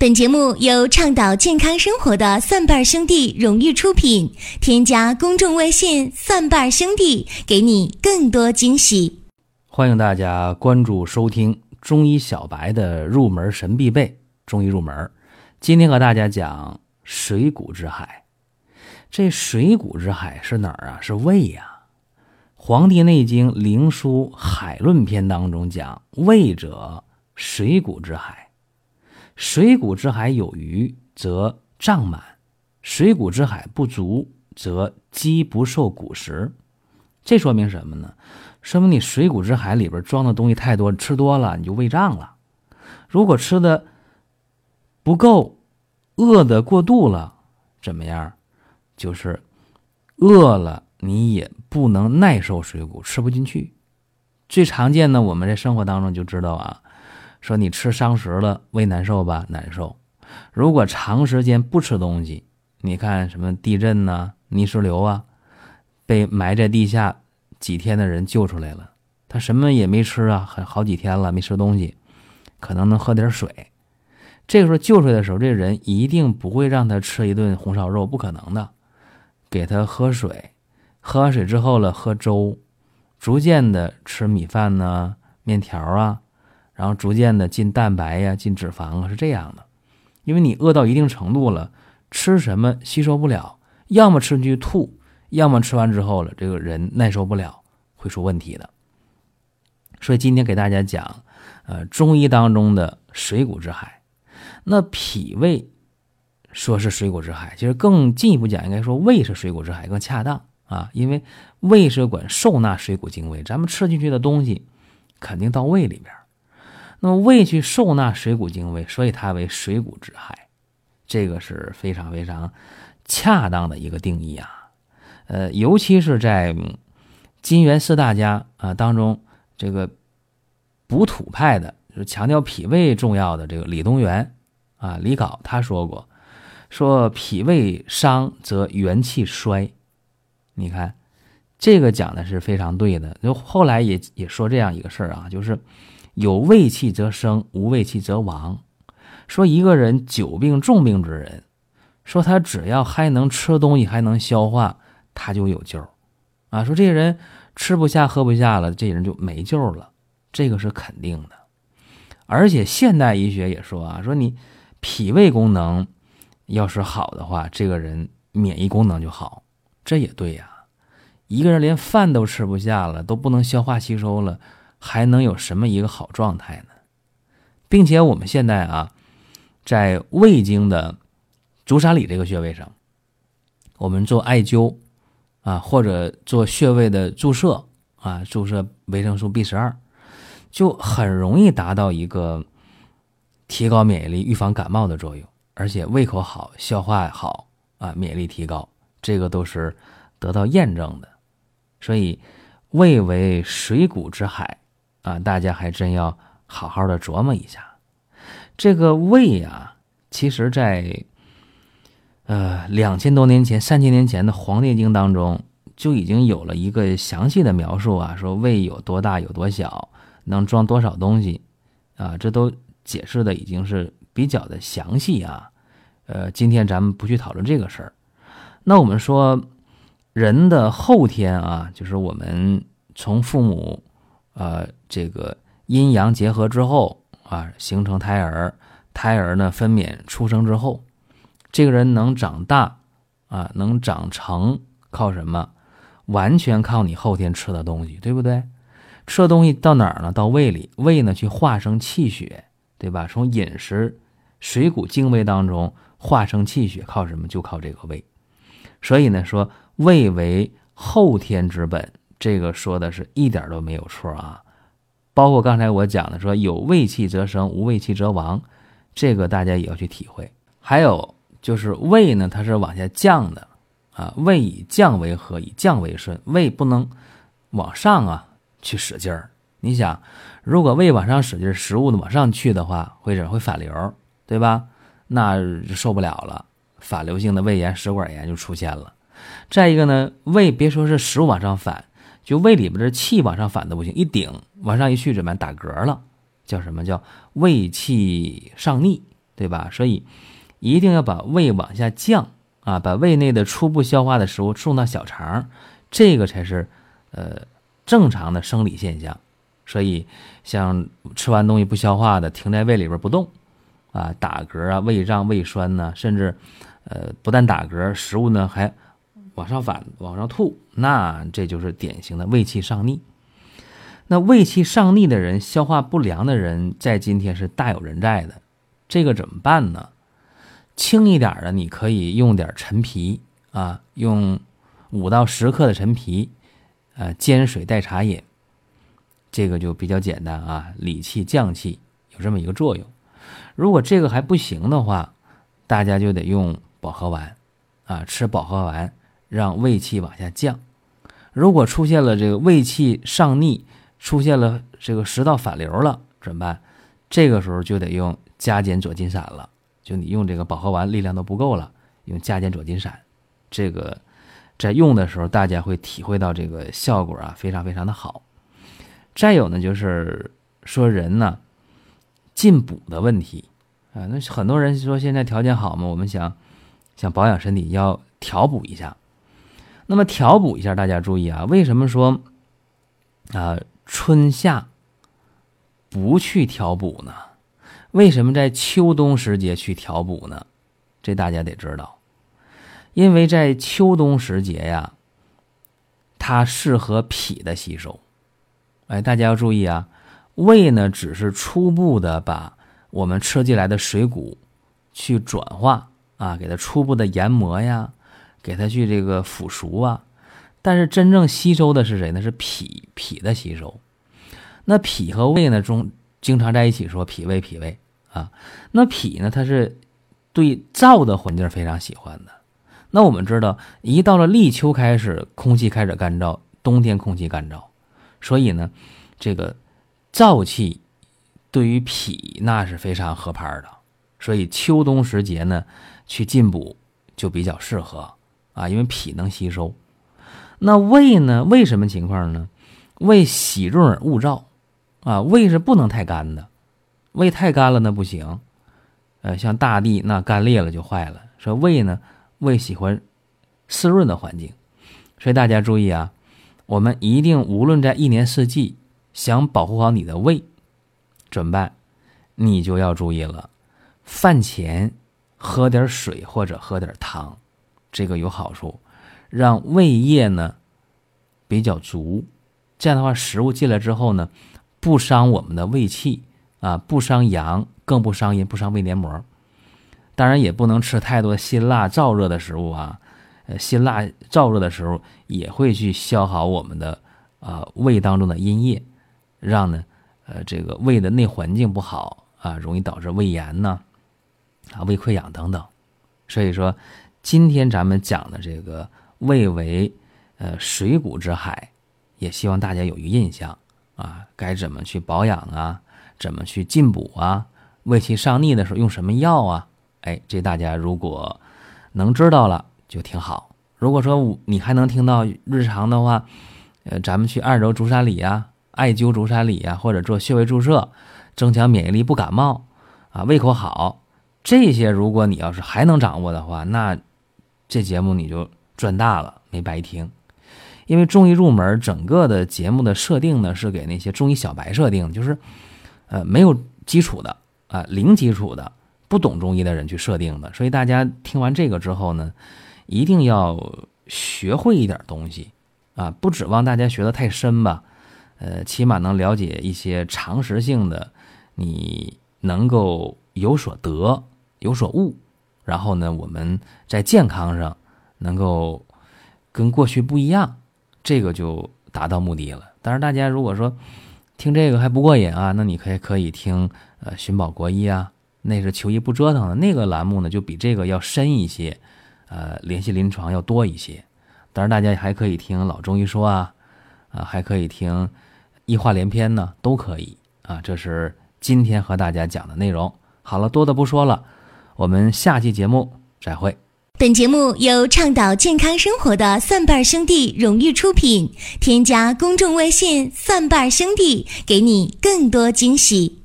本节目由倡导健康生活的蒜瓣兄弟荣誉出品。添加公众微信“蒜瓣兄弟”，给你更多惊喜。欢迎大家关注收听中医小白的入门神必备中医入门。今天和大家讲水谷之海。这水谷之海是哪儿啊？是胃呀。《黄帝内经·灵枢·海论篇》当中讲：“胃者，水谷之海。”水谷之海有余，则胀满；水谷之海不足，则饥不受谷食。这说明什么呢？说明你水谷之海里边装的东西太多，吃多了你就胃胀了。如果吃的不够，饿的过度了，怎么样？就是饿了你也不能耐受水谷，吃不进去。最常见的，我们在生活当中就知道啊。说你吃伤食了，胃难受吧？难受。如果长时间不吃东西，你看什么地震呐、泥石流啊，被埋在地下几天的人救出来了，他什么也没吃啊，很好几天了没吃东西，可能能喝点水。这个时候救出来的时候，这人一定不会让他吃一顿红烧肉，不可能的，给他喝水，喝完水之后了，喝粥，逐渐的吃米饭呢、面条啊。然后逐渐的进蛋白呀，进脂肪啊，是这样的。因为你饿到一定程度了，吃什么吸收不了，要么吃进去吐，要么吃完之后了，这个人耐受不了，会出问题的。所以今天给大家讲，呃，中医当中的水谷之海。那脾胃说是水谷之海，其实更进一步讲，应该说胃是水谷之海更恰当啊。因为胃是管受纳水谷精微，咱们吃进去的东西肯定到胃里边。那么胃去受纳水谷精微，所以它为水谷之海，这个是非常非常恰当的一个定义啊。呃，尤其是在金元四大家啊当中，这个补土派的，就是强调脾胃重要的这个李东垣啊，李杲他说过，说脾胃伤则元气衰。你看，这个讲的是非常对的。就后来也也说这样一个事儿啊，就是。有胃气则生，无胃气则亡。说一个人久病重病之人，说他只要还能吃东西，还能消化，他就有救啊。说这个人吃不下、喝不下了，这人就没救了，这个是肯定的。而且现代医学也说啊，说你脾胃功能要是好的话，这个人免疫功能就好。这也对呀，一个人连饭都吃不下了，都不能消化吸收了。还能有什么一个好状态呢？并且我们现在啊，在胃经的足三里这个穴位上，我们做艾灸啊，或者做穴位的注射啊，注射维生素 B 十二，就很容易达到一个提高免疫力、预防感冒的作用，而且胃口好、消化好啊，免疫力提高，这个都是得到验证的。所以，胃为水谷之海。啊，大家还真要好好的琢磨一下，这个胃呀，其实在呃两千多年前、三千年前的《黄帝经》当中就已经有了一个详细的描述啊，说胃有多大、有多小，能装多少东西啊，这都解释的已经是比较的详细啊。呃，今天咱们不去讨论这个事儿。那我们说人的后天啊，就是我们从父母。呃，这个阴阳结合之后啊，形成胎儿，胎儿呢分娩出生之后，这个人能长大啊，能长成，靠什么？完全靠你后天吃的东西，对不对？吃的东西到哪儿呢？到胃里，胃呢去化生气血，对吧？从饮食水谷精微当中化生气血，靠什么？就靠这个胃。所以呢，说胃为后天之本。这个说的是一点都没有错啊，包括刚才我讲的说有胃气则生，无胃气则亡，这个大家也要去体会。还有就是胃呢，它是往下降的啊，胃以降为和，以降为顺，胃不能往上啊去使劲儿。你想，如果胃往上使劲，食物的往上去的话，会怎会反流，对吧？那就受不了了，反流性的胃炎、食管炎就出现了。再一个呢，胃别说是食物往上反。就胃里边的气往上反的不行，一顶往上一去怎么？打嗝了，叫什么叫胃气上逆，对吧？所以一定要把胃往下降啊，把胃内的初步消化的食物送到小肠，这个才是呃正常的生理现象。所以像吃完东西不消化的，停在胃里边不动啊，打嗝啊，胃胀、胃酸呢，甚至呃不但打嗝，食物呢还往上反、往上吐，那这就是典型的胃气上逆。那胃气上逆的人，消化不良的人，在今天是大有人在的。这个怎么办呢？轻一点的，你可以用点陈皮啊，用五到十克的陈皮，呃，煎水代茶饮，这个就比较简单啊，理气降气有这么一个作用。如果这个还不行的话，大家就得用保和丸啊，吃保和丸让胃气往下降。如果出现了这个胃气上逆，出现了这个食道反流了怎么办？这个时候就得用加减左金散了。就你用这个保和丸力量都不够了，用加减左金散，这个在用的时候大家会体会到这个效果啊，非常非常的好。再有呢，就是说人呢进补的问题啊，那很多人说现在条件好嘛，我们想想保养身体要调补一下。那么调补一下，大家注意啊，为什么说啊？春夏不去调补呢？为什么在秋冬时节去调补呢？这大家得知道，因为在秋冬时节呀，它适合脾的吸收。哎，大家要注意啊，胃呢只是初步的把我们吃进来的水谷去转化啊，给它初步的研磨呀，给它去这个腐熟啊。但是真正吸收的是谁呢？是脾，脾的吸收。那脾和胃呢，中经常在一起说脾胃，脾胃啊。那脾呢，它是对燥的环境非常喜欢的。那我们知道，一到了立秋开始，空气开始干燥，冬天空气干燥，所以呢，这个燥气对于脾那是非常合拍的。所以秋冬时节呢，去进补就比较适合啊，因为脾能吸收。那胃呢？胃什么情况呢？胃喜润而恶燥，啊，胃是不能太干的，胃太干了那不行。呃，像大地那干裂了就坏了。说胃呢，胃喜欢湿润的环境，所以大家注意啊，我们一定无论在一年四季，想保护好你的胃，怎么办？你就要注意了，饭前喝点水或者喝点汤，这个有好处。让胃液呢比较足，这样的话，食物进来之后呢，不伤我们的胃气啊，不伤阳，更不伤阴，不伤胃黏膜。当然，也不能吃太多辛辣燥热的食物啊。呃，辛辣燥热的时候也会去消耗我们的啊胃当中的阴液，让呢呃这个胃的内环境不好啊，容易导致胃炎呢啊胃溃疡等等。所以说，今天咱们讲的这个。胃为，呃，水谷之海，也希望大家有一个印象啊，该怎么去保养啊，怎么去进补啊？胃气上逆的时候用什么药啊？哎，这大家如果能知道了就挺好。如果说你还能听到日常的话，呃，咱们去二揉足三里呀，艾灸足三里呀，或者做穴位注射，增强免疫力，不感冒啊，胃口好，这些如果你要是还能掌握的话，那这节目你就。赚大了，没白听，因为中医入门整个的节目的设定呢，是给那些中医小白设定，就是，呃，没有基础的啊，零基础的，不懂中医的人去设定的。所以大家听完这个之后呢，一定要学会一点东西啊，不指望大家学的太深吧，呃，起码能了解一些常识性的，你能够有所得，有所悟，然后呢，我们在健康上。能够跟过去不一样，这个就达到目的了。当然，大家如果说听这个还不过瘾啊，那你可以可以听呃寻宝国医啊，那是求医不折腾的那个栏目呢，就比这个要深一些，呃，联系临床要多一些。当然，大家还可以听老中医说啊，啊，还可以听医话连篇呢，都可以啊。这是今天和大家讲的内容。好了，多的不说了，我们下期节目再会。本节目由倡导健康生活的蒜瓣兄弟荣誉出品。添加公众微信“蒜瓣兄弟”，给你更多惊喜。